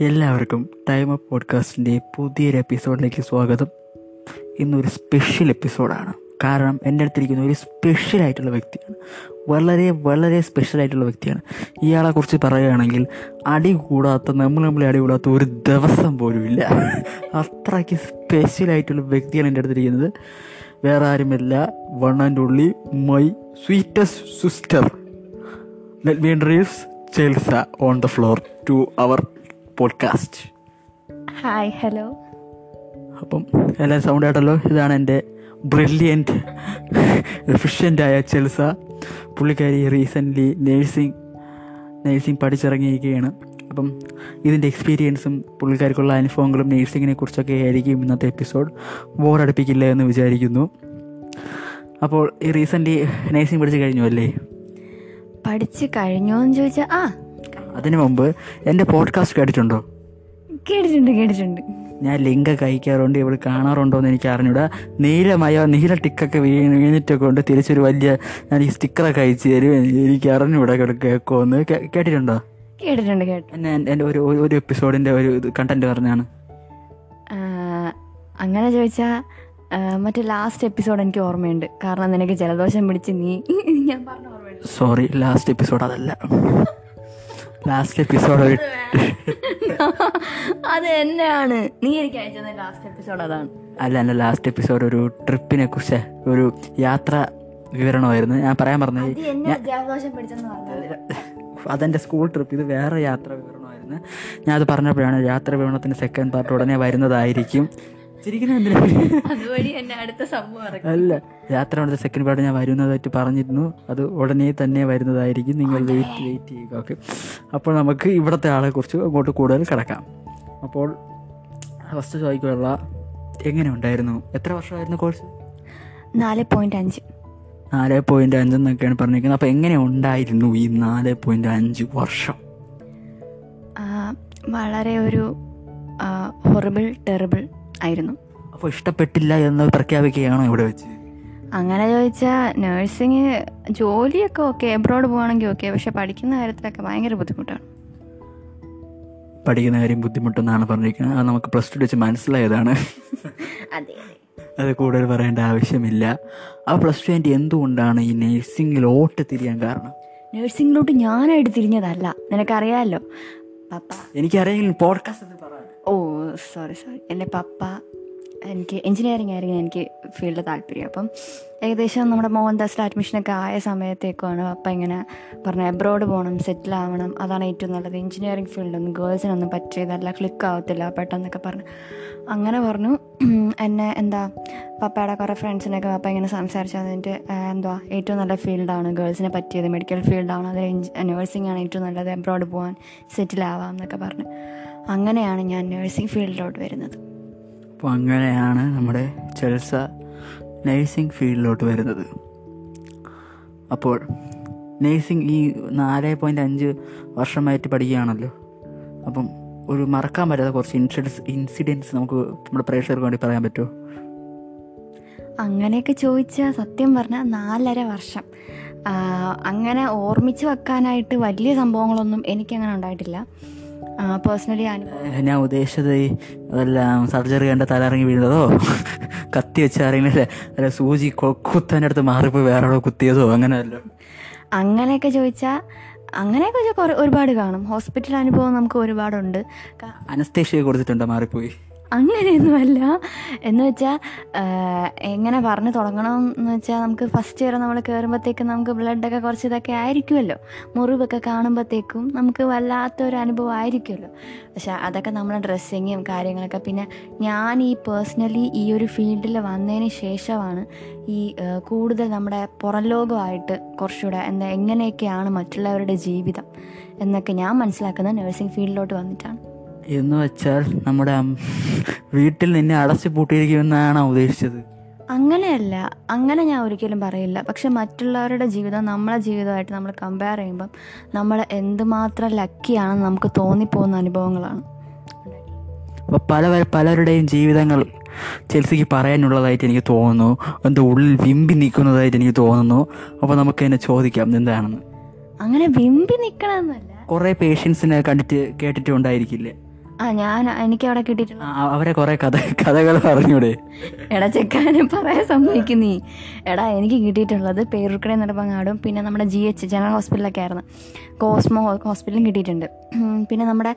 എല്ലാവർക്കും time up പോഡ്കാസ്റ്റിന്റെ പുതിയൊരു എപ്പിസോഡിലേക്ക് സ്വാഗതം. ഇന്നൊരു സ്പെഷ്യൽ എപ്പിസോഡാണ് കാരണം എന്റെ അടുത്തിരിക്കുന്ന ഒരു സ്പെഷ്യൽ ആയിട്ടുള്ള വ്യക്തിയാണ്. വളരെ വളരെ സ്പെഷ്യൽ ആയിട്ടുള്ള വ്യക്തിയാണ്. ഇയാളെക്കുറിച്ച് പറയുകയാണെങ്കിൽ അടി കൂടാത്ത നമ്മൾ നമ്മളെ അടി കൂടാത്ത ഒരു ദിവസം പോലും ഇല്ല. അത്രയ്ക്ക് സ്പെഷ്യൽ ആയിട്ടുള്ള വ്യക്തിയാണ് എന്റെ അടുത്തിരിക്കുന്നത്. വേറെ ആരുമില്ല. One and only my sweetest sister let me introduce Chelsa on the floor to our podcast. Hi hello അപ്പം എല്ലാവരും സൗണ്ട് ആയിട്ടല്ലോ. ഇതാണ് എന്റെ ബ്രില്യന്റ് എഫിഷ്യന്റായ ചെൽസ. പുള്ളിക്കാരി റീസെന്റ്ലി നേഴ്സിംഗ് നേഴ്സിംഗ് പഠിച്ചിറങ്ങിയിരിക്കുകയാണ്. അപ്പം ഇതിന്റെ എക്സ്പീരിയൻസും പുള്ളിക്കാർക്കുള്ള അനുഭവങ്ങളും നേഴ്സിങ്ങിനെ കുറിച്ചൊക്കെ ആയിരിക്കും ഇന്നത്തെ എപ്പിസോഡ് ബോറടിപ്പിക്കില്ല എന്ന് വിചാരിക്കുന്നു. അപ്പോൾ ഈ റീസെന്റ്ലി നേഴ്സിംഗ് പഠിച്ചു കഴിഞ്ഞു അല്ലേ? പഠിച്ചു കഴിഞ്ഞോ എന്ന് ചോദിച്ചാൽ ആ അതിനു മുമ്പ് എന്റെ പോഡ്കാസ്റ്റ് കേട്ടിട്ടുണ്ടോ? കേട്ടിട്ടുണ്ട് കേട്ടിട്ടുണ്ട്. ഞാൻ ലിങ്ക് കഴിക്കാറുണ്ട് ഇവിടെ കാണാറുണ്ടോ എന്ന് എനിക്ക് അറിഞ്ഞൂടാ. നീലമയ നീല ടിക്കൊക്കെ വീണ് വീണിട്ടൊക്കെ കൊണ്ട് തിരിച്ചൊരു വലിയ ഞാൻ ഈ സ്റ്റിക്കറൊക്കെ അയച്ചു തരും എനിക്ക് അറിഞ്ഞൂടാ കേൾക്കുമെന്ന് കേട്ടിട്ടുണ്ടോ? കേട്ടിട്ടുണ്ട് കേട്ടിട്ടുണ്ട് എന്റെ ഒരു ഒരു- എപ്പിസോഡിന്റെ ഒരു കണ്ടന്റ് പറഞ്ഞാണ്. അങ്ങനെ ചോദിച്ചാൽ മറ്റേ ലാസ്റ്റ് എപ്പിസോഡ് എനിക്ക് ഓർമ്മയുണ്ട്. കാരണം നിനക്ക് ജലദോഷം പിടിച്ച് നീ ഞാൻ പറഞ്ഞ ഓർമ്മയുണ്ട്. സോറി ലാസ്റ്റ് എപ്പിസോഡ് അതല്ല. ലാസ്റ്റ് എപ്പിസോഡ് ഒരു അത് എന്നെയാണ് നീ എനിക്ക് അയച്ചത് ലാസ്റ്റ് എപ്പിസോഡ് അതാണ്. അല്ല എന്റെ ലാസ്റ്റ് എപ്പിസോഡ് ഒരു ട്രിപ്പിനെ കുറിച്ച് ഒരു യാത്ര വിവരണമായിരുന്നു. ഞാൻ പറയാൻ പറഞ്ഞത് അതെന്റെ അതെന്റെ സ്കൂൾ ട്രിപ്പ് ഇത് വേറെ യാത്ര വിവരണമായിരുന്നു. ഞാൻ അത് പറഞ്ഞപ്പോഴാണ് യാത്ര വിവരണത്തിന്റെ സെക്കൻഡ് പാർട്ട് ഉടനെ വരുന്നതായിരിക്കും. അതുവഴി എന്നെ അടുത്ത സംഭവം അല്ല യാത്ര വിവരണത്തിന്റെ സെക്കൻഡ് പാർട്ട് ഞാൻ വരുന്നതായിട്ട് പറഞ്ഞിരുന്നു. അത് ഉടനെ തന്നെ വരുന്നതായിരിക്കും. നിങ്ങൾ വെയിറ്റ് വെയിറ്റ് ചെയ്യുക. ഓക്കെ അപ്പോൾ നമുക്ക് ഇവിടുത്തെ ആളെ കുറിച്ച് അങ്ങോട്ട് കൂടുതൽ കിടക്കാം. അപ്പോൾ ഫസ്റ്റ് ചോദിക്കുള്ള എങ്ങനെ ഉണ്ടായിരുന്നു? എത്ര വർഷമായിരുന്നു കോഴ്സ് നാല് പോയിന്റ് അഞ്ച്. നാല് പോയിന്റ് അഞ്ച് എന്നൊക്കെയാണ് പറഞ്ഞിരിക്കുന്നത്. അപ്പോൾ എങ്ങനെ ഉണ്ടായിരുന്നു ഈ നാല് പോയിന്റ് അഞ്ച് വർഷം? ആ, വളരെ ഒരു ഹൊറിബിൾ ടെറിബിൾ ആയിരുന്നു. അപ്പോൾ ഇഷ്ടപ്പെട്ടില്ല എന്ന് പ്രഖ്യാപിക്കുകയാണോ ഇവിടെ വെച്ച്? അങ്ങനെ ചോദിച്ചാൽ നഴ്സിങ് ജോലിയൊക്കെ ഓക്കെ എബ്രോഡ് പോകണമെങ്കിൽ ഓക്കെ പക്ഷെ പഠിക്കുന്ന കാര്യത്തിലൊക്കെ ഭയങ്കര ബുദ്ധിമുട്ടാണ്. പഠിക്കുന്ന കാര്യം ബുദ്ധിമുട്ടെന്നാണ് പറഞ്ഞിരിക്കുന്നത്. അത് നമുക്ക് പ്ലസ് ടു വെച്ച് മനസ്സിലായതാണ്. അതെ അത്. കൂടുതൽ പറയേണ്ട ആവശ്യമില്ല. ആ പ്ലസ് ടു എന്റെ എന്തുകൊണ്ടാണ് ഈ നഴ്സിംഗിലോട്ട് തിരിയാൻ കാരണം? നഴ്സിങ്ങിലോട്ട് ഞാനായിട്ട് തിരിഞ്ഞതല്ല. നിനക്കറിയാമല്ലോ പപ്പ. എനിക്കറിയാം പോഡ്കാസ്റ്റ് പറയാം ഓ സോറി സോറി എന്റെ പപ്പ എനിക്ക് എഞ്ചിനീയറിംഗ് ആയിരുന്നു എനിക്ക് ഫീൽഡ് താല്പര്യം. അപ്പം ഏകദേശം നമ്മുടെ മോഹൻദാസിൽ അഡ്മിഷനൊക്കെ ആയ സമയത്തേക്കാണ് പപ്പ ഇങ്ങനെ പറഞ്ഞ എബ്രോഡ് പോകണം സെറ്റിൽ ആവണം. അതാണ് ഏറ്റവും നല്ലത്. എഞ്ചിനീയറിംഗ് ഫീൽഡൊന്നും ഗേൾസിനൊന്നും പറ്റിയതല്ല ക്ലിക്ക് ആവത്തില്ല പെട്ടെന്നൊക്കെ പറഞ്ഞു. അങ്ങനെ പറഞ്ഞു. എന്നെ എന്താ പപ്പയുടെ കുറേ ഫ്രണ്ട്സിനൊക്കെ പപ്പ ഇങ്ങനെ സംസാരിച്ചു. അതിന്റെ എന്തുവാ ഏറ്റവും നല്ല ഫീൽഡാണ് ഗേൾസിനെ പറ്റിയത്. മെഡിക്കൽ ഫീൽഡാണ് അതിൽ നേഴ്സിംഗ് ആണ് ഏറ്റവും നല്ലത്. എബ്രോഡ് പോകാൻ സെറ്റിൽ എന്നൊക്കെ പറഞ്ഞു. അങ്ങനെയാണ് ഞാൻ നേഴ്സിംഗ് ഫീൽഡിലോട്ട് വരുന്നത്. അപ്പോൾ അങ്ങനെയാണ് നമ്മുടെ ചെൽസ നഴ്സിംഗ് ഫീൽഡിലോട്ട് വരുന്നത്. അപ്പോൾ നഴ്സിംഗ് ഈ നാല് പോയിന്റ് അഞ്ച് വർഷമായിട്ട് പഠിക്കുകയാണല്ലോ. അപ്പം ഒരു മറക്കാൻ പറ്റാത്ത കുറച്ച് ഇൻസിഡൻസ് ഇൻസിഡൻസ് നമുക്ക് നമ്മുടെ പ്രേക്ഷകർക്ക് വേണ്ടി പറയാൻ പറ്റുമോ? അങ്ങനെയൊക്കെ ചോദിച്ചാൽ സത്യം പറഞ്ഞാൽ നാലര വർഷം. അങ്ങനെ ഓർമ്മിച്ച് വെക്കാനായിട്ട് വലിയ സംഭവങ്ങളൊന്നും എനിക്കങ്ങനെ ഉണ്ടായിട്ടില്ല. പേഴ്സണലി ഞാൻ ഉദ്ദേശിച്ചത് അതെല്ലാം സർജറി കണ്ട തലറങ്ങി വീഴുന്നതോ? കത്തി വെച്ച് അറിയുന്നില്ല അല്ല? സൂചി കൊ- അടുത്ത് മാറിപ്പോയി വേറെ ആളോ കുത്തിയതോ? അങ്ങനെ അല്ല അങ്ങനെയൊക്കെ ചോദിച്ചാൽ അങ്ങനെയൊക്കെ ചോദിച്ചാൽ ഒരുപാട് കാണും. ഹോസ്പിറ്റൽ അനുഭവം നമുക്ക് ഒരുപാടുണ്ട്. അനസ്തേഷ്യ കൊടുത്തിട്ടുണ്ടോ മാറിപ്പോയി? അങ്ങനെയൊന്നുമല്ല. എന്ന് വെച്ചാൽ എങ്ങനെ പറഞ്ഞു തുടങ്ങണം എന്ന് വെച്ചാൽ നമുക്ക് ഫസ്റ്റ് ഇയർ നമ്മൾ കയറുമ്പോഴത്തേക്കും നമുക്ക് ബ്ലഡൊക്കെ കുറച്ച് ഇതൊക്കെ ആയിരിക്കുമല്ലോ. മുറിവൊക്കെ കാണുമ്പോഴത്തേക്കും നമുക്ക് വല്ലാത്തൊരു അനുഭവം ആയിരിക്കുമല്ലോ. പക്ഷെ അതൊക്കെ നമ്മളെ ഡ്രസ്സിങ്ങും കാര്യങ്ങളൊക്കെ പിന്നെ ഞാൻ ഈ പേഴ്സണലി ഈ ഒരു ഫീൽഡിൽ വന്നതിന് ശേഷമാണ് ഈ കൂടുതൽ നമ്മുടെ പുറം ലോകമായിട്ട് കുറച്ചുകൂടെ എന്താ എങ്ങനെയൊക്കെയാണ് മറ്റുള്ളവരുടെ ജീവിതം എന്നൊക്കെ ഞാൻ മനസ്സിലാക്കുന്നത് നഴ്സിംഗ് ഫീൽഡിലോട്ട് വന്നിട്ടാണ്. എന്ന് വെച്ചാൽ നമ്മുടെ വീട്ടിൽ നിന്നെ അടച്ചു പൂട്ടിയിരിക്കുമെന്നാണ് ഉദ്ദേശിച്ചത്. അങ്ങനെയല്ല. അങ്ങനെ ഞാൻ ഒരിക്കലും പറയില്ല. പക്ഷെ മറ്റുള്ളവരുടെ ജീവിതം നമ്മളെ ജീവിതമായിട്ട് നമ്മൾ കമ്പയർ ചെയ്യുമ്പം നമ്മൾ എന്തുമാത്രം ലക്കിയാണെന്ന് നമുക്ക് തോന്നിപ്പോകുന്ന അനുഭവങ്ങളാണ്. അപ്പോൾ പല പലരുടെയും ജീവിതങ്ങൾ ചെൽസിക്ക് പറയാനുള്ളതായിട്ട് എനിക്ക് തോന്നുന്നു. എന്റെ ഉള്ളിൽ വിമ്പി നിൽക്കുന്നതായിട്ട് എനിക്ക് തോന്നുന്നു. അപ്പോൾ നമുക്ക് എന്നെ ചോദിക്കാം എന്താണെന്ന് അങ്ങനെ വിമ്പി നിൽക്കണമെന്നല്ല കുറേ പേഷ്യൻസിനെ കണ്ടിട്ട് കേട്ടിട്ടുണ്ടായിരിക്കില്ലേ? ആ ഞാൻ എനിക്ക് അവിടെ കിട്ടിയിട്ടുള്ള ആ, അവരെ കുറെ കഥ കഥകൾ പറഞ്ഞൂടെ. എടാ ചെക്കാനെ പറയാൻ സമ്മതിക്കുന്നീ എടാ എനിക്ക് കിട്ടിയിട്ടുള്ളത് പേരൂർക്കട നടപ്പങ്ങാടും പിന്നെ നമ്മുടെ ജി എച്ച് ജനറൽ ഹോസ്പിറ്റലൊക്കെ ആയിരുന്നു. കോസ്മോ ഹോസ്പിറ്റലും കിട്ടിയിട്ടുണ്ട്. പിന്നെ നമ്മുടെ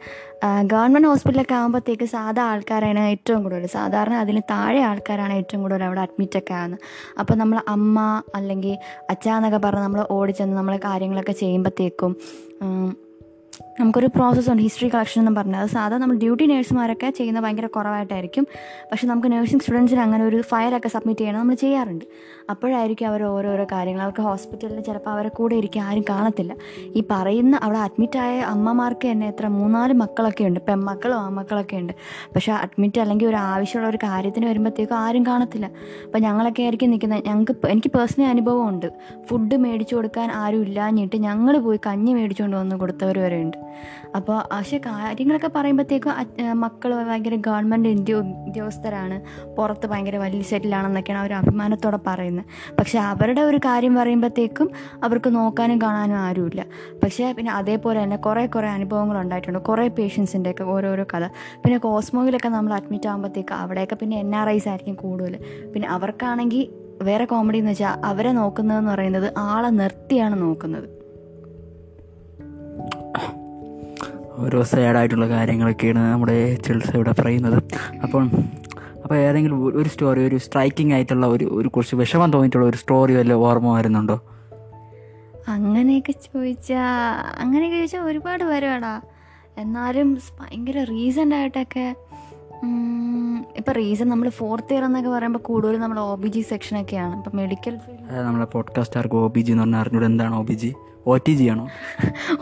ഗവൺമെന്റ് ഹോസ്പിറ്റലൊക്കെ ആകുമ്പോഴത്തേക്ക് സാധാ ആൾക്കാരാണ് ഏറ്റവും കൂടുതൽ. സാധാരണ അതിന് താഴെ ആൾക്കാരാണ് ഏറ്റവും കൂടുതൽ അവിടെ അഡ്മിറ്റൊക്കെ ആകുന്നത് അപ്പോൾ നമ്മൾ അമ്മ അല്ലെങ്കിൽ അച്ഛാന്നൊക്കെ പറഞ്ഞ് നമ്മൾ ഓടിച്ചെന്ന് നമ്മൾ കാര്യങ്ങളൊക്കെ ചെയ്യുമ്പോഴത്തേക്കും നമുക്കൊരു പ്രോസസ്സുണ്ട് ഹിസ്റ്ററി കളക്ഷൻ എന്ന് പറഞ്ഞത് അത് സാധാരണ നമ്മൾ ഡ്യൂട്ടി നേഴ്സുമാരൊക്കെ ചെയ്യുന്ന ഭയങ്കര കുറവായിട്ടായിരിക്കും. പക്ഷേ നമുക്ക് നേഴ്സിംഗ് സ്റ്റുഡൻസിന് അങ്ങനെ ഒരു ഫയലൊക്കെ സബ്മിറ്റ് ചെയ്യണം നമ്മൾ ചെയ്യാറുണ്ട്. അപ്പോഴായിരിക്കും അവർ ഓരോരോ കാര്യങ്ങൾ. അവർക്ക് ഹോസ്പിറ്റലിൽ ചിലപ്പോൾ അവരെ കൂടെ ഇരിക്കുക ആരും കാണത്തില്ല. ഈ പറയുന്ന അവിടെ അഡ്മിറ്റായ അമ്മമാർക്ക് തന്നെ എത്ര മൂന്നാൽ മക്കളൊക്കെ ഉണ്ട്. പെൺമക്കളും ആൺമക്കളൊക്കെ ഉണ്ട്. പക്ഷേ അഡ്മിറ്റ് അല്ലെങ്കിൽ ഒരു ആവശ്യമുള്ള ഒരു കാര്യത്തിന് വരുമ്പോഴത്തേക്കും ആരും കാണത്തില്ല. അപ്പോൾ ഞങ്ങളൊക്കെ ആയിരിക്കും നിൽക്കുന്നത്. ഞങ്ങൾക്ക് എനിക്ക് പേഴ്സണൽ അനുഭവമുണ്ട് ഫുഡ് മേടിച്ചു കൊടുക്കാൻ ആരും ഇല്ലാഞ്ഞിട്ട് ഞങ്ങൾ പോയി കഞ്ഞി മേടിച്ചുകൊണ്ട് വന്ന് കൊടുത്തവർ വരെ ഉണ്ട്. അപ്പോൾ പക്ഷേ കാര്യങ്ങളൊക്കെ പറയുമ്പോഴത്തേക്കും മക്കൾ ഭയങ്കര ഗവൺമെന്റ് ഉദ്യോ ഉദ്യോഗസ്ഥരാണ്. പുറത്ത് ഭയങ്കര വലിയ സെറ്റിലാണെന്നൊക്കെയാണ് അവർ അഭിമാനത്തോടെ പറയുന്നത്. പക്ഷേ അവരുടെ ഒരു കാര്യം പറയുമ്പോഴത്തേക്കും അവർക്ക് നോക്കാനും കാണാനും ആരുമില്ല. പക്ഷേ പിന്നെ അതേപോലെ തന്നെ കുറേ കുറേ അനുഭവങ്ങൾ ഉണ്ടായിട്ടുണ്ട്. കുറേ പേഷ്യൻസിന്റെയൊക്കെ ഓരോരോ കഥ. പിന്നെ കോസ്മോയിലൊക്കെ നമ്മൾ അഡ്മിറ്റ് ആകുമ്പോഴത്തേക്ക് അവിടെയൊക്കെ പിന്നെ എൻ ആർ ഐസ് ആയിരിക്കും കൂടുതൽ പിന്നെ അവർക്കാണെങ്കിൽ വേറെ കോമഡി എന്ന് വെച്ചാൽ അവരെ നോക്കുന്നതെന്ന് പറയുന്നത് ആളെ നിർത്തിയാണ് നോക്കുന്നത്. ഓരോ സാഡായിട്ടുള്ള കാര്യങ്ങളൊക്കെയാണ് നമ്മുടെ ചിൽസ് ഇവിടെ പറയുന്നത്. അപ്പോൾ അപ്പോൾ ഏതെങ്കിലും ഒരു- സ്റ്റോറി ഒരു സ്ട്രൈക്കിംഗ് ആയിട്ടുള്ള ഒരു ഒരു കുറച്ച് വിഷമം തോന്നിയിട്ടുള്ള ഒരു സ്റ്റോറി വല്ല ഓർമ്മ വരുന്നുണ്ടോ? അങ്ങനെയൊക്കെ ചോദിച്ചാൽ അങ്ങനെയൊക്കെ ചോദിച്ചാൽ ഒരുപാട് വരുവാടാ. എന്നാലും ഭയങ്കര റീസെന്റ് ആയിട്ടൊക്കെ ഇപ്പം റീസൺ നമ്മൾ ഫോർത്ത് ഇയർ എന്നൊക്കെ പറയുമ്പോൾ കൂടുതലും നമ്മൾ ഒ ബി ജി സെക്ഷനൊക്കെയാണ് ഇപ്പം മെഡിക്കൽ ഫീൽഡ് നമ്മുടെ പോഡ്കാസ്റ്റ് പോഡ്കാസ്റ്റാർക്ക് ഒ ബി ജി എന്ന് പറഞ്ഞാൽ അറിഞ്ഞൂടെ എന്താണ് O B G O T G ആണോ?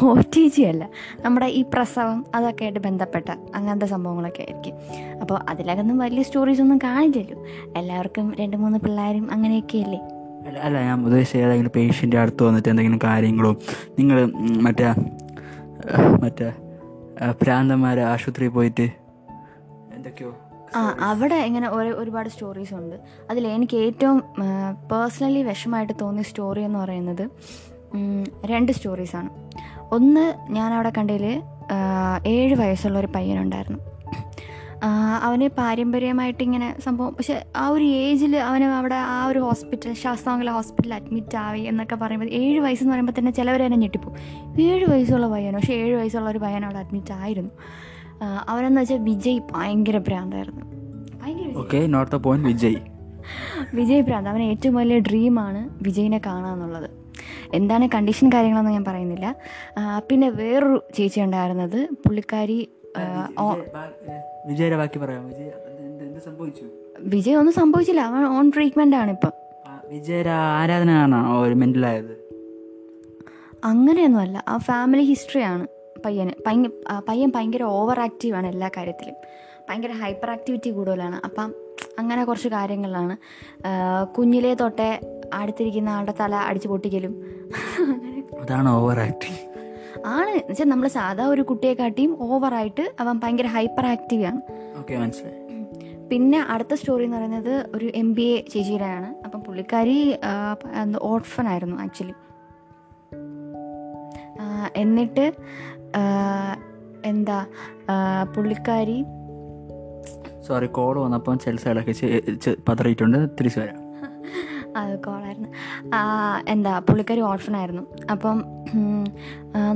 ഒ ടി ജി അല്ല. നമ്മുടെ ഈ പ്രസവം അതൊക്കെ ആയിട്ട് ബന്ധപ്പെട്ട അങ്ങനത്തെ സംഭവങ്ങളൊക്കെ ആയിരിക്കും. അപ്പോൾ അതിലൊന്നും വലിയ സ്റ്റോറീസ് ഒന്നും കാണില്ലല്ലോ. എല്ലാവർക്കും രണ്ട് മൂന്ന് പിള്ളേരും അങ്ങനെയൊക്കെയല്ലേ അല്ല? അല്ല ഞാൻ ഉദ്ദേശിച്ച ഏതെങ്കിലും പേഷ്യന്റെ അടുത്ത് വന്നിട്ട് എന്തെങ്കിലും കാര്യങ്ങളും നിങ്ങൾ മറ്റേ മറ്റേ ഭ്രാന്തന്മാർ ആശുപത്രിയിൽ പോയിട്ട് എന്തൊക്കെയോ ആ അവിടെ ഇങ്ങനെ ഒരു- ഒരുപാട് സ്റ്റോറീസ് ഉണ്ട്. അതിൽ എനിക്ക് ഏറ്റവും പേഴ്സണലി വിഷമമായിട്ട് തോന്നിയ സ്റ്റോറി എന്ന് പറയുന്നത് രണ്ട് സ്റ്റോറീസാണ്. ഒന്ന് ഞാൻ അവിടെ കണ്ടതിൽ ഏഴ് വയസ്സുള്ള ഒരു പയ്യനുണ്ടായിരുന്നു അവന് പാരമ്പര്യമായിട്ട് ഇങ്ങനെ സംഭവം പക്ഷെ ആ ഒരു ഏജിൽ അവന് അവിടെ ആ ഒരു ഹോസ്പിറ്റൽ ശാസ്താമംഗല ഹോസ്പിറ്റലിൽ അഡ്മിറ്റ് ആയി എന്നൊക്കെ പറയുമ്പോൾ ഏഴ് വയസ്സെന്ന് പറയുമ്പോൾ തന്നെ ചിലവർ തന്നെ ഞെട്ടിപ്പോവും. ഏഴ് വയസ്സുള്ള പയ്യനോ പക്ഷേ ഏഴ് വയസ്സുള്ള ഒരു പയ്യൻ അവിടെ അഡ്മിറ്റ് ആയിരുന്നു. അവനെന്ന് വെച്ചാൽ വിജയ് ഭയങ്കര ഭ്രാന്തായിരുന്നു. ഭയങ്കര വിജയ്. ഭ്രാന്ത്. അവന് ഏറ്റവും വലിയ ഡ്രീമാണ് വിജയിനെ കാണുക എന്നുള്ളത് എന്താണ് കണ്ടീഷൻ കാര്യങ്ങളൊന്നും ഞാൻ പറയുന്നില്ല. പിന്നെ വേറൊരു ചേച്ചി ഉണ്ടായിരുന്നത് പുള്ളിക്കാരി ആ, വിജയുടെ ബാക്കി പറയാം വിജയ് സംഭവിച്ചു? വിജയ് ഒന്നും സംഭവിച്ചില്ല. അവൻ ഓൺ ട്രീറ്റ്മെന്റ് ആണ് ഇപ്പം. അങ്ങനെയൊന്നും അല്ല ആരാധന കാണാണോ ഒരു മെന്റലായത് അങ്ങനെയൊന്നുമല്ല ആ ഫാമിലി ഹിസ്റ്ററിയാണ് പയ്യന് പയ്യൻ ഭയങ്കര ഓവർ ആക്റ്റീവാണ് എല്ലാ കാര്യത്തിലും. ഭയങ്കര ഹൈപ്പർ ആക്ടിവിറ്റി കൂടുതലാണ്. അപ്പം അങ്ങനെ കുറച്ച് കാര്യങ്ങളാണ്. കുഞ്ഞിലേ തൊട്ടേ അടുത്തിരിക്കുന്ന ആളുടെ തല അടിച്ചു പൊട്ടിക്കലും. അതാണ് ഓവർ ആക്ടിങ് ആണ്. എന്നുവെച്ചാൽ നമ്മൾ സാധാ ഒരു കുട്ടിയെ കാട്ടിയും ഓവറായിട്ട് അവൻ ഭയങ്കര ഹൈപ്പർ ആക്റ്റീവ് ആണ് മനസ്സിലായി. പിന്നെ അടുത്ത സ്റ്റോറി എന്ന് പറയുന്നത് ഒരു എം ബി എ ചേച്ചിയുടെയാണ്. അപ്പം പുള്ളിക്കാരി ഓർഫൻ ആയിരുന്നു ആക്ച്വലി. എന്നിട്ട് എന്താ പുള്ളിക്കാരി സോറി കോൾ വന്നപ്പോൾ ചില സ്ഥലമൊക്കെ പതറിയിട്ടുണ്ട്. തിരിച്ചു വരാം. അത് കോളായിരുന്നു എന്താ പുള്ളിക്കാരി ഓർഫനായിരുന്നു. അപ്പം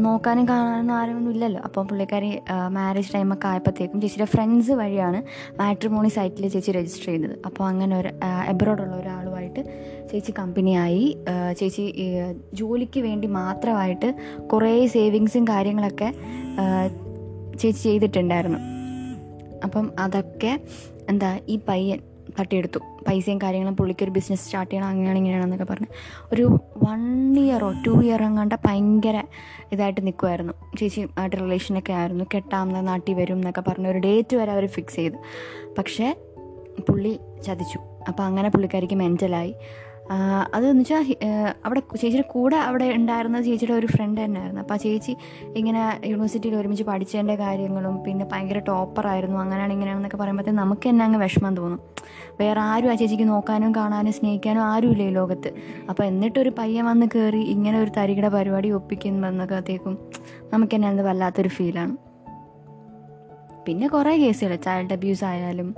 നോക്കാനും കാണാനും ആരൊന്നും ഇല്ലല്ലോ. അപ്പം പുള്ളിക്കാരി മാരേജ് ടൈമൊക്കെ ആയപ്പോഴത്തേക്കും ചേച്ചിയുടെ ഫ്രണ്ട്സ് വഴിയാണ് മാട്രിമോണി സൈറ്റിൽ ചേച്ചി രജിസ്റ്റർ ചെയ്തത് അപ്പോൾ അങ്ങനെ ഒരു എബ്രോഡുള്ള ഒരാളുമായിട്ട് ചേച്ചി കമ്പനിയായി ചേച്ചി ജോലിക്ക് വേണ്ടി മാത്രമായിട്ട് കുറേ സേവിങ്സും കാര്യങ്ങളൊക്കെ ചേച്ചി ചെയ്തിട്ടുണ്ടായിരുന്നു. അപ്പം അതൊക്കെ എന്താ ഈ പയ്യൻ തട്ടിയെടുത്തു. പൈസയും കാര്യങ്ങളും പുള്ളിക്ക് ഒരു ബിസിനസ് സ്റ്റാർട്ട് ചെയ്യണം അങ്ങനെയാണ് ഇങ്ങനെയാണെന്നൊക്കെ പറഞ്ഞ് ഒരു വൺ ഇയറോ ടു ഇയർ കണ്ട ഭയങ്കര ഇതായിട്ട് നിൽക്കുമായിരുന്നു ചേച്ചി ആയിട്ട് റിലേഷനൊക്കെ ആയിരുന്നു. കെട്ടാമെന്ന് നാട്ടിൽ വരും എന്നൊക്കെ പറഞ്ഞ് ഒരു ഡേറ്റ് വരെ അവർ ഫിക്സ് ചെയ്ത്. പക്ഷേ പുള്ളി ചതിച്ചു. അപ്പോൾ അങ്ങനെ പുള്ളിക്കാരിക്ക് മെന്റലായി അതെന്ന് വെച്ചാൽ അവിടെ ചേച്ചിയുടെ കൂടെ അവിടെ ഉണ്ടായിരുന്ന ചേച്ചിയുടെ ഒരു ഫ്രണ്ട് തന്നെയായിരുന്നു. അപ്പോൾ ആ ചേച്ചി ഇങ്ങനെ യൂണിവേഴ്സിറ്റിയിൽ ഒരുമിച്ച് പഠിച്ചതിന്റെ കാര്യങ്ങളും പിന്നെ ഭയങ്കര ടോപ്പറായിരുന്നു അങ്ങനെയാണ് ഇങ്ങനെയാണെന്നൊക്കെ പറയുമ്പോഴത്തേക്ക് നമുക്ക് തന്നെ അങ്ങ് വിഷമം തോന്നും. വേറെ ആരും ആ ചേച്ചിക്ക് നോക്കാനും കാണാനും സ്നേഹിക്കാനും ആരുമില്ല ഈ ലോകത്ത്. അപ്പോൾ എന്നിട്ടൊരു പയ്യൻ വന്ന് കയറി ഇങ്ങനെ ഒരു തരികിട പരിപാടി ഒപ്പിക്കുന്നതൊക്കെത്തേക്കും നമുക്ക് തന്നെ അത് വല്ലാത്തൊരു ഫീലാണ് പിന്നെ കുറേ കേസുകൾ ചൈൽഡ് അബ്യൂസ് ആയാലും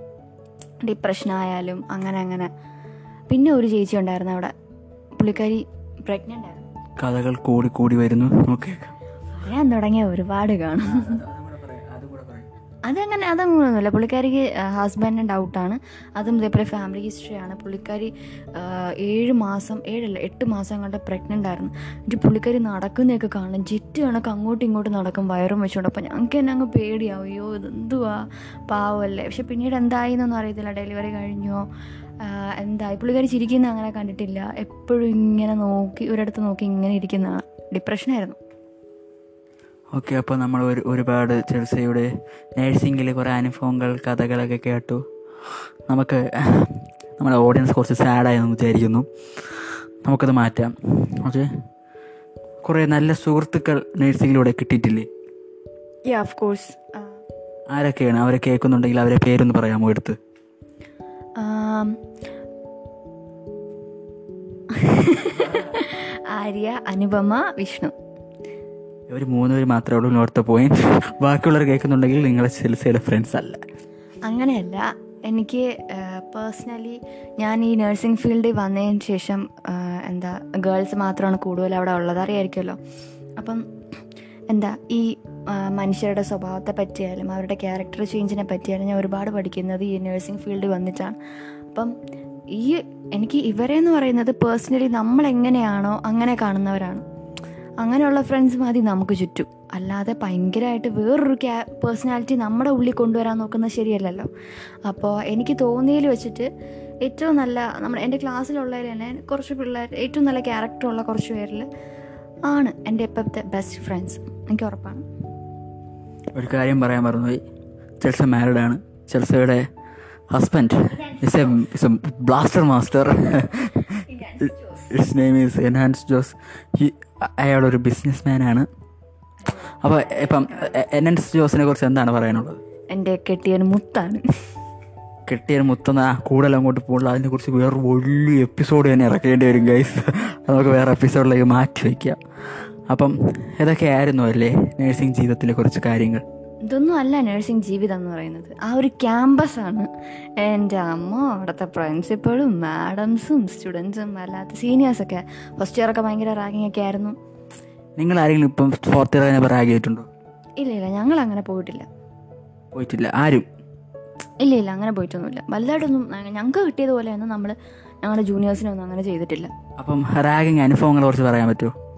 ഡിപ്രഷൻ ആയാലും അങ്ങനെ അങ്ങനെ. പിന്നെ ഒരു ചേച്ചി ഉണ്ടായിരുന്നു അവിടെ. പുള്ളിക്കാരി പ്രഗ്നന്റ് ആയിരുന്നു. കഥകൾ കൂടി കൂടി വരുന്നു. നോക്കിയേക്കാം. പറയാൻ തുടങ്ങിയ ഒരുപാട് കാണും. അതങ്ങനെ അതങ്ങനെയൊന്നുമില്ല പുള്ളിക്കാരിക്ക് ഹസ്ബൻഡിന് ഡൗട്ടാണ് അതും ഇതേപോലെ ഫാമിലി ഹിസ്റ്ററിയാണ് പുള്ളിക്കാരി ഏഴ് മാസം ഏഴല്ല എട്ട് മാസം കണ്ട് പ്രഗ്നന്റ് ആയിരുന്നു. എന്നിട്ട് പുള്ളിക്കാരി നടക്കുന്നതൊക്കെ കാണണം. ജെറ്റ് കണക്ക് അങ്ങോട്ടും ഇങ്ങോട്ടും നടക്കും. വയറും വെച്ചുകൊണ്ട് അപ്പോൾ ഞങ്ങൾക്ക് തന്നെ അങ്ങ് പേടിയാവും. അയ്യോ ഇതെന്തുവാ? പാവമല്ലേ പക്ഷെ പിന്നീട് എന്തായി എന്നൊന്നും അറിയത്തില്ല. ഡെലിവറി കഴിഞ്ഞോ? എന്തായി? പുള്ളിക്കാരി ചിരിക്കുന്ന അങ്ങനെ കണ്ടിട്ടില്ല. എപ്പോഴും ഇങ്ങനെ നോക്കി ഒരിടത്ത് നോക്കി ഇങ്ങനെ ഇരിക്കുന്നതാണ് ഡിപ്രഷനായിരുന്നു ഓക്കെ അപ്പോൾ നമ്മൾ ഒരു ഒരുപാട് ചികിത്സയുടെ നേഴ്സിംഗിൽ കുറേ അനുഭവങ്ങൾ കഥകളൊക്കെ കേട്ടു. നമുക്ക് നമ്മുടെ ഓഡിയൻസ് കുറച്ച് സാഡായെന്ന് വിചാരിക്കുന്നു. നമുക്കത് മാറ്റാം. ഓക്കെ? കുറേ നല്ല സുഹൃത്തുക്കൾ നേഴ്സിംഗിലൂടെ കിട്ടിയിട്ടില്ലേ? ഓഫ് കോഴ്സ് ആരൊക്കെയാണ്? അവരെ കേൾക്കുന്നുണ്ടെങ്കിൽ അവരെ പേരൊന്ന് പറയാമോ എടുത്ത്? ആര്യ അനുപമ വിഷ്ണു. ഇവർ മൂന്നുപേർ മാത്രമേ ഉള്ളൂ നോർത്ത് പോയിന്റ് ബാക്കിയുള്ളവർ കേൾക്കുന്നുണ്ടെങ്കിൽ നിങ്ങളെ സെൽസയുടെ ഫ്രണ്ട്സ് അല്ല. അങ്ങനെയല്ല. എനിക്ക് പേഴ്സണലി ഞാൻ ഈ നഴ്സിംഗ് ഫീൽഡിൽ വന്നതിന് ശേഷം എന്താ ഗേൾസ് മാത്രമാണ് കൂടുതൽ അവിടെ ഉള്ളത് അറിയായിരിക്കുമല്ലോ. അപ്പം എന്താ ഈ മനുഷ്യരുടെ സ്വഭാവത്തെ പറ്റിയാലും അവരുടെ ക്യാരക്ടർ ചേഞ്ചിനെ പറ്റിയാലും ഞാൻ ഒരുപാട് പഠിക്കുന്നത് ഈ നഴ്സിംഗ് ഫീൽഡിൽ വന്നിട്ടാണ്. അപ്പം ഈ എനിക്ക് ഇവരെന്ന് പറയുന്നത് പേഴ്സണലി നമ്മൾ എങ്ങനെയാണോ അങ്ങനെ കാണുന്നവരാണ്. അങ്ങനെയുള്ള ഫ്രണ്ട്സ് മതി നമുക്ക് ചുറ്റും. അല്ലാതെ ഭയങ്കരമായിട്ട് വേറൊരു ക്യാ പേഴ്സണാലിറ്റി നമ്മുടെ ഉള്ളിൽ കൊണ്ടുവരാൻ നോക്കുന്നത് ശരിയല്ലല്ലോ. അപ്പോൾ എനിക്ക് തോന്നിയതിൽ വെച്ചിട്ട് ഏറ്റവും നല്ല നമ്മുടെ എന്റെ ക്ലാസ്സിലുള്ളതിൽ തന്നെ കുറച്ച് പിള്ളേർ ഏറ്റവും നല്ല ക്യാരക്ടറുള്ള കുറച്ച് പേരിൽ ആണ് എന്റെ ഇപ്പോഴത്തെ ബെസ്റ്റ് ഫ്രണ്ട്സ് എനിക്ക് ഉറപ്പാണ്. ഒരു കാര്യം പറയാൻ മറന്നുപോയി. ചെൽസ മാരിഡ് ആണ്. ചെൽസയുടെ husband is a is a blaster master its name is enhance Jose അയാളൊരു ബിസിനസ് മാനാണ് അപ്പോൾ ഇപ്പം എൻ എൻ ജോസിനെ കുറിച്ച് എന്താണ് പറയാനുള്ളത്? എന്റെ കെട്ടിയൻ മുത്താണ്. കെട്ടിയ മുത്തുന്ന കൂടുതൽ അങ്ങോട്ട് പോകില്ല അതിനെക്കുറിച്ച് വേറെ വലിയ എപ്പിസോഡ് തന്നെ ഇറക്കേണ്ടി വരും ഗൈസ് നമുക്ക് വേറെ എപ്പിസോഡിലേക്ക് മാറ്റി വയ്ക്കാം അപ്പം ഇതൊക്കെയായിരുന്നു അല്ലേ നേഴ്സിംഗ് ജീവിതത്തിലെ കുറച്ച് കാര്യങ്ങൾ? ഇതൊന്നും അല്ല നഴ്സിംഗ് ജീവിതം എന്ന് പറയുന്നത്. ആ ഒരു ക്യാമ്പസാണ് എന്റെ അമ്മ അവിടുത്തെ പ്രിൻസിപ്പളും മാഡംസും സ്റ്റുഡൻസും അല്ലാത്ത സീനിയേഴ്സൊക്കെ ഫസ്റ്റ് ഇയറൊക്കെ ഭയങ്കര റാഗിങ് ഒക്കെ ആയിരുന്നു. നിങ്ങൾ ആരെങ്കിലും ഇപ്പം ഫോർത്ത് ഇയർ റാഗ് ചെയ്തിട്ടുണ്ടോ? ഇല്ല ഇല്ല. ഞങ്ങൾ അങ്ങനെ പോയിട്ടില്ല. പോയിട്ടില്ല. ആരും? ഇല്ല ഇല്ല. അങ്ങനെ പോയിട്ടൊന്നുമില്ല. വലുതായിട്ടൊന്നും ഞങ്ങൾക്ക് കിട്ടിയതുപോലെയൊന്നും നമ്മൾ ഞങ്ങളുടെ ജൂനിയേഴ്സിനൊന്നും അങ്ങനെ ചെയ്തിട്ടില്ല. അപ്പം റാഗിങ് അനുഭവങ്ങളെ കുറിച്ച് പറയാൻ പറ്റുമോ?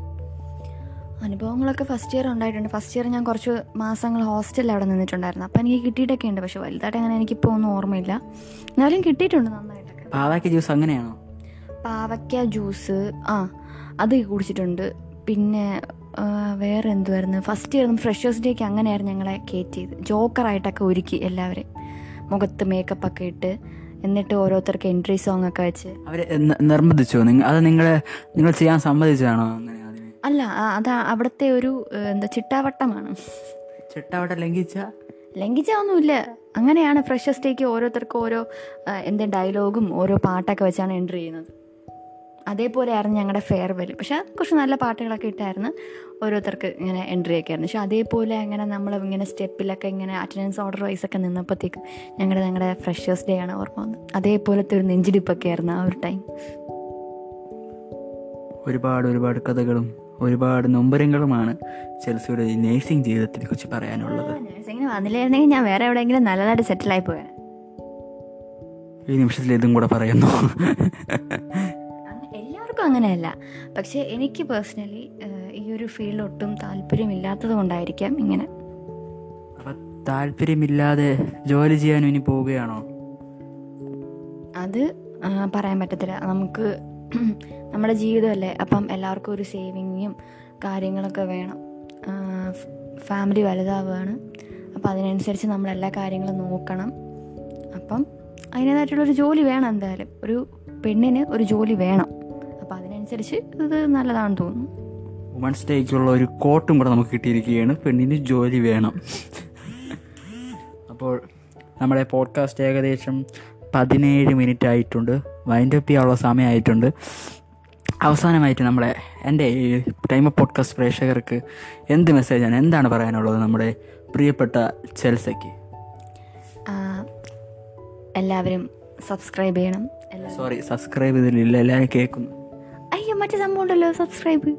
അനുഭവങ്ങളൊക്കെ ഫസ്റ്റ് ഇയർ ഉണ്ടായിട്ടുണ്ട്. ഫസ്റ്റ് ഇയർ ഞാൻ കുറച്ച് മാസങ്ങൾ ഹോസ്റ്റലിൽ അവിടെ നിന്നിട്ടുണ്ടായിരുന്നു. അപ്പം എനിക്ക് കിട്ടിയിട്ടൊക്കെ ഉണ്ട്. പക്ഷെ വലുതായിട്ട് അങ്ങനെ എനിക്കിപ്പോൾ ഒന്നും ഓർമ്മയില്ല. എന്നാലും കിട്ടിയിട്ടുണ്ട് നന്നായിട്ടൊക്കെ. പാവയ്ക്ക ജ്യൂസ് അങ്ങനെയാണോ? പാവയ്ക്ക ജ്യൂസ് ആ അത് കുടിച്ചിട്ടുണ്ട്. പിന്നെ വേറെ എന്തുമായിരുന്നു ഫസ്റ്റ് ഇയർ ഫ്രഷേഴ്സ് ഡേക്ക് അങ്ങനെയായിരുന്നു ഞങ്ങളെ കയറ്റിയത് ജോക്കറായിട്ടൊക്കെ ഒരുക്കി എല്ലാവരെയും. മുഖത്ത് മേക്കപ്പ് ഒക്കെ ഇട്ട് എന്നിട്ട് ഓരോരുത്തർക്ക് എൻട്രി സോങ് ഒക്കെ വെച്ച്. അവരെ ന- നിർബന്ധിച്ചോ? നിങ്ങൾ അത് നിങ്ങളെ നിങ്ങൾ ചെയ്യാൻ സമ്മതിച്ചതാണോ അങ്ങനെ? അല്ല അത് അവിടുത്തെ ഒരു എന്താ ചിട്ടാവട്ടമാണ്. ചിട്ടാവട്ടം ലംഘിച്ച? ലംഘിച്ചൊന്നുമില്ല അങ്ങനെയാണ് ഫ്രഷേഴ്സ് ഡേക്ക് ഓരോരുത്തർക്കും ഓരോ എന്തേ ഡയലോഗും ഓരോ പാട്ടൊക്കെ വെച്ചാണ് എൻട്രി ചെയ്യുന്നത്. അതേപോലെയായിരുന്നു ഞങ്ങളുടെ ഫെയർവെൽ. പക്ഷെ കുറച്ച് നല്ല പാട്ടുകളൊക്കെ ഇട്ടായിരുന്നു ഓരോരുത്തർക്ക് ഇങ്ങനെ എൻട്രി ഒക്കെ ആയിരുന്നു. പക്ഷെ അതേപോലെ അങ്ങനെ നമ്മൾ ഇങ്ങനെ സ്റ്റെപ്പിലൊക്കെ ഇങ്ങനെ അറ്റൻഡൻസ് ഓർഡർ വൈസ് ഒക്കെ നിന്നപ്പോഴത്തേക്കും ഞങ്ങളുടെ ഞങ്ങളുടെ ഫ്രഷേഴ്സ് ഡേ ആണ് ഓർമ്മ വന്നത്. അതേപോലത്തെ ഒരു നെഞ്ചിടിപ്പൊക്കെ ആയിരുന്നു ആ ഒരു ടൈം ഒരുപാട് ഒരുപാട് കഥകളും ഒരുപാട് നൊമ്പരങ്ങളുമാണ് ചെൽസിയുടെ നേഴ്സിംഗ് ജീവിതത്തിനെ കുറിച്ച് പറയാനുള്ളത്. വന്നില്ലായിരുന്നെങ്കിൽ ഞാൻ വേറെ എവിടെയെങ്കിലും നല്ലതായിട്ട് സെറ്റിലായി പോയാൽ ഈ നിമിഷത്തിൽ ഇതും കൂടെ പറയുന്നു. എല്ലാവർക്കും അങ്ങനെയല്ല. പക്ഷേ എനിക്ക് പേഴ്സണലി ഈ ഒരു ഫീൽഡ് ഒട്ടും താല്പര്യമില്ലാത്തത് കൊണ്ടായിരിക്കാം ഇങ്ങനെ. അപ്പം താല്പര്യമില്ലാതെ ജോലി ചെയ്യാനും ഇനി പോവുകയാണോ? അത് പറയാൻ പറ്റത്തില്ല. നമുക്ക് നമ്മുടെ ജീവിതമല്ലേ? അപ്പം എല്ലാവർക്കും ഒരു സേവിങ്ങും കാര്യങ്ങളൊക്കെ വേണം. ഫാമിലി വലുതാവുകയാണ് അപ്പം അതിനനുസരിച്ച് നമ്മൾ എല്ലാ കാര്യങ്ങളും നോക്കണം. അപ്പം അതിന്റേതായിട്ടുള്ളൊരു ജോലി വേണം എന്തായാലും. ഒരു പെണ്ണിന് ഒരു ജോലി വേണം. അപ്പം അതിനനുസരിച്ച് ഇത് നല്ലതാണെന്ന് തോന്നുന്നു. വുമൻസ് ഡേക്കുള്ള ഒരു കോട്ടും കൂടെ നമുക്ക് കിട്ടിയിരിക്കുകയാണ്. പെണ്ണിന് ജോലി വേണം. അപ്പോൾ നമ്മുടെ പോഡ്കാസ്റ്റ് ഏകദേശം പതിനേഴ് മിനിറ്റ് ആയിട്ടുണ്ട്. വൈൻഡ് അപ്പ് ചെയ്യാനുള്ള സമയമായിട്ടുണ്ട്. അവസാനമായിട്ട് നമ്മുടെ എന്റെ ഈ ടൈം ഓഫ് പോഡ്കാസ്റ്റ് പ്രേക്ഷകർക്ക് എന്ത് മെസ്സേജാണ് എന്താണ് പറയാനുള്ളത് നമ്മുടെ പ്രിയപ്പെട്ട ചെൽസയ്ക്ക്? എല്ലാവരും സബ്സ്ക്രൈബ് ചെയ്യണം. സോറി സബ്സ്ക്രൈബ് ചെയ്തില്ല എല്ലാവരും കേൾക്കുന്നു അയ്യോ മറ്റേ സംഭവം ഉണ്ടല്ലോ സബ്സ്ക്രൈബ്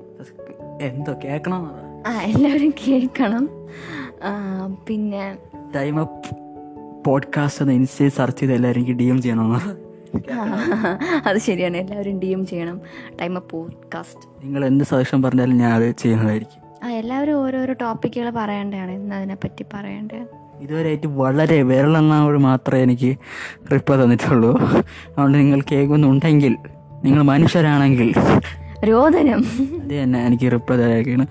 എന്തോ കേൾക്കണം ആ എല്ലാവരും കേൾക്കണം. പിന്നെ ടൈം അപ്പ് പോഡ്കാസ്റ്റ് എന്ന് ഇൻസ്റ്റയിൽ സെർച്ച് ചെയ്ത് എല്ലാവരും ഡി എം ചെയ്യണമെന്ന് അത് ശരിയാണ്. എല്ലാവരും ഡി എം ചെയ്യണം. ടൈം അപ്പ് പോഡ്കാസ്റ്റ് നിങ്ങൾ എന്ത് സജഷൻ പറഞ്ഞാലും ഞാൻ അത് ചെയ്യുന്നതായിരിക്കും. ആ എല്ലാവരും ഓരോരോ ടോപ്പിക്കുകൾ പറയേണ്ടതാണ്. ഇന്ന് അതിനെപ്പറ്റി പറയേണ്ടത്. ഇതുവരെയായിട്ട് വളരെ വിരലെണ്ണോട് മാത്രമേ എനിക്ക് റിപ്ലൈ തന്നിട്ടുള്ളൂ. അതുകൊണ്ട് നിങ്ങൾ കേൾക്കുന്നുണ്ടെങ്കിൽ നിങ്ങൾ മനുഷ്യരാണെങ്കിൽ. രോദനം. അത് തന്നെ എനിക്ക് റിപ്ലൈ തരാണ്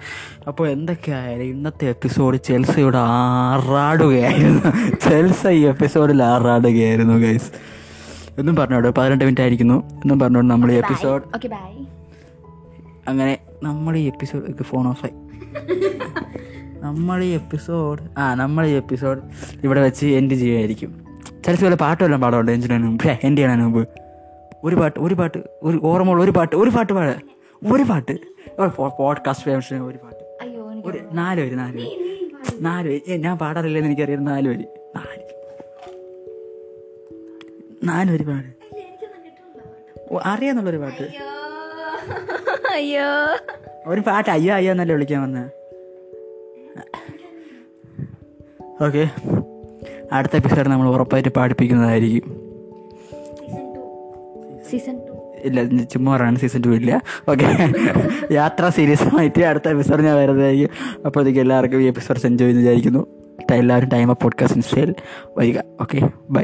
അപ്പോൾ എന്തൊക്കെയായാലും ഇന്നത്തെ എപ്പിസോഡ് ചെൽസയോട് ആറാടുകയായിരുന്നു. ചെൽസ ഈ എപ്പിസോഡിൽ ആറാടുകയായിരുന്നു ഗൈസ് എന്നും പറഞ്ഞോട് പതിനെട്ട് മിനിറ്റ് ആയിരിക്കുന്നു. എന്നും പറഞ്ഞോട് നമ്മൾ ഈ എപ്പിസോഡ് അങ്ങനെ നമ്മൾ ഈ എപ്പിസോഡ് ഫോൺ ഓഫ് ആയി. നമ്മൾ ഈ എപ്പിസോഡ് ആ നമ്മൾ ഈ എപ്പിസോഡ് ഇവിടെ വെച്ച് എൻഡ് ചെയ്യുമായിരിക്കും ചില വല്ല പാട്ട് വല്ലതും പാടുണ്ട് ചെയ്യുന്നതിന് മുമ്പ്. എൻഡ് ചെയ്യുന്നതിന് മുമ്പ്. ഒരു പാട്ട് ഒരു പാട്ട് ഒരു ഓർമ്മയുള്ള ഒരു പാട്ട് ഒരു പാട്ട് പാടുക ഒരു പാട്ട്. പോഡ്കാസ്റ്റ് ഫേമസ് ഒരു പാട്ട്. ഒരു നാല് വരി നാല് വരി. നാല് വരി. ഏ, ഞാൻ പാടാറില്ലെന്ന് എനിക്കറിയാം നാല് വരി. വരി പാട്. അറിയാന്നുള്ളൊരു പാട്ട്. അയ്യോ. ഒരു പാട്ട് അയ്യോ അയ്യോ എന്നല്ലേ വിളിക്കാൻ വന്ന? ഓക്കെ. അടുത്ത എപ്പിസോഡ് നമ്മൾ ഉറപ്പായിട്ട് പാടിപ്പിക്കുന്നതായിരിക്കും. സീസൺ ഇല്ല ചുമ്മാ പറയാണ് സീസൺ ടു ഇല്ല. ഓക്കെ. യാത്ര സീരീസ് ആയിട്ട് അടുത്ത എപ്പിസോഡ് ഞാൻ വരുന്നതായിരിക്കും. അപ്പോഴത്തേക്ക് എല്ലാവർക്കും ഈ എപ്പിസോഡ്സ് എൻജോയ് വിചാരിക്കുന്നു. എല്ലാവരും ടൈം ഓഫ് പോഡ്കാസ്റ്റ് ഇൻസ്റ്റയിൽ വരിക ഓക്കെ ബൈ